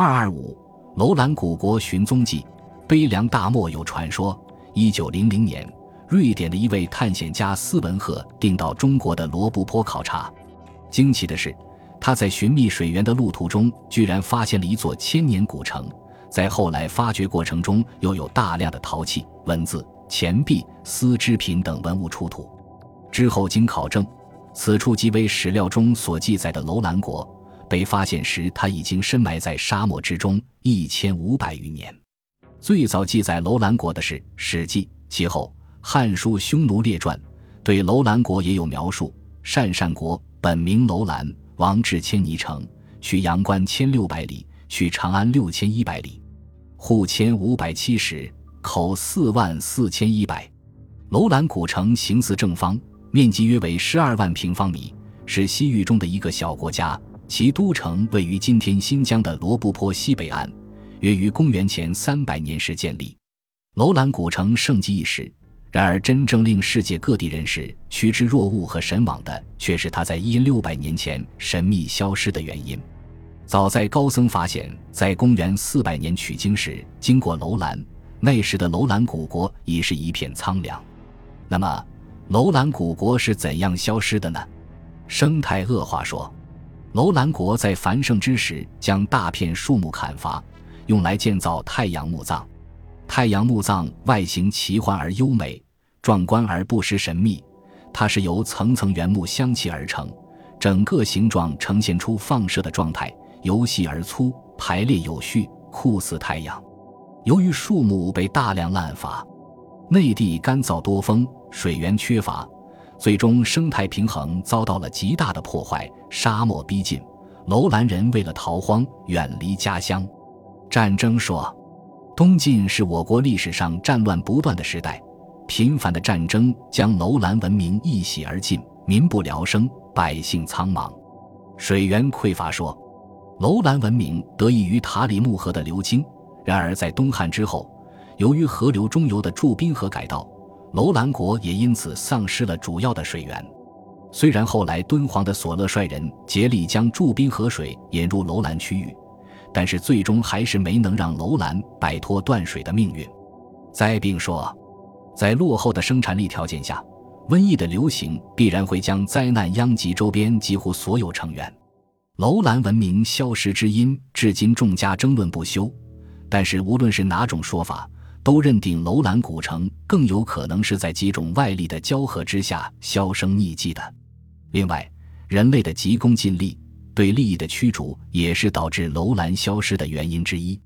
二二五，楼兰古国寻踪记。悲凉大漠有传说，一九零零年，瑞典的一位探险家斯文赫定到中国的罗布泊考察。惊奇的是，他在寻觅水源的路途中，居然发现了一座千年古城。在后来发掘过程中，又有大量的陶器、文字、钱币、丝织品等文物出土。之后经考证，此处即为史料中所记载的楼兰国。被发现时，他已经深埋在沙漠之中一千五百余年。最早记载楼兰国的是《史记》，其后《汉书·匈奴列传》对楼兰国也有描述：鄯善国本名楼兰，王至千泥城，去阳关千六百里，去长安六千一百里，户千五百七十，口四万四千一百。楼兰古城形似正方，面积约为十二万平方米，是西域中的一个小国家。其都城位于今天新疆的罗布泊西北岸，约于公元前三百年时建立。楼兰古城盛极一时，然而真正令世界各地人士趋之若鹜和神往的，却是它在一六百年前神秘消失的原因。早在高僧发现，在公元四百年取经时经过楼兰，那时的楼兰古国已是一片苍凉。那么，楼兰古国是怎样消失的呢？生态恶化说。楼兰国在繁盛之时，将大片树木砍伐，用来建造太阳墓葬。太阳墓葬外形奇幻而优美，壮观而不失神秘。它是由层层原木镶砌而成，整个形状呈现出放射的状态，由细而粗，排列有序，酷似太阳。由于树木被大量滥伐，内地干燥多风，水源缺乏。最终，生态平衡遭到了极大的破坏，沙漠逼近，楼兰人为了逃荒，远离家乡。战争说，东晋是我国历史上战乱不断的时代，频繁的战争将楼兰文明一洗而尽，民不聊生，百姓苍茫。水源匮乏说，楼兰文明得益于塔里木河的流经，然而在东汉之后，由于河流中游的注滨河改道。楼兰国也因此丧失了主要的水源。虽然后来敦煌的索勒率人竭力将注滨河水引入楼兰区域，但是最终还是没能让楼兰摆脱断水的命运。灾病说，在落后的生产力条件下，瘟疫的流行必然会将灾难殃及周边几乎所有成员。楼兰文明消失之因，至今众家争论不休。但是无论是哪种说法。都认定楼兰古城更有可能是在几种外力的交合之下销声匿迹的。另外，人类的急功近利、对利益的驱逐，也是导致楼兰消失的原因之一。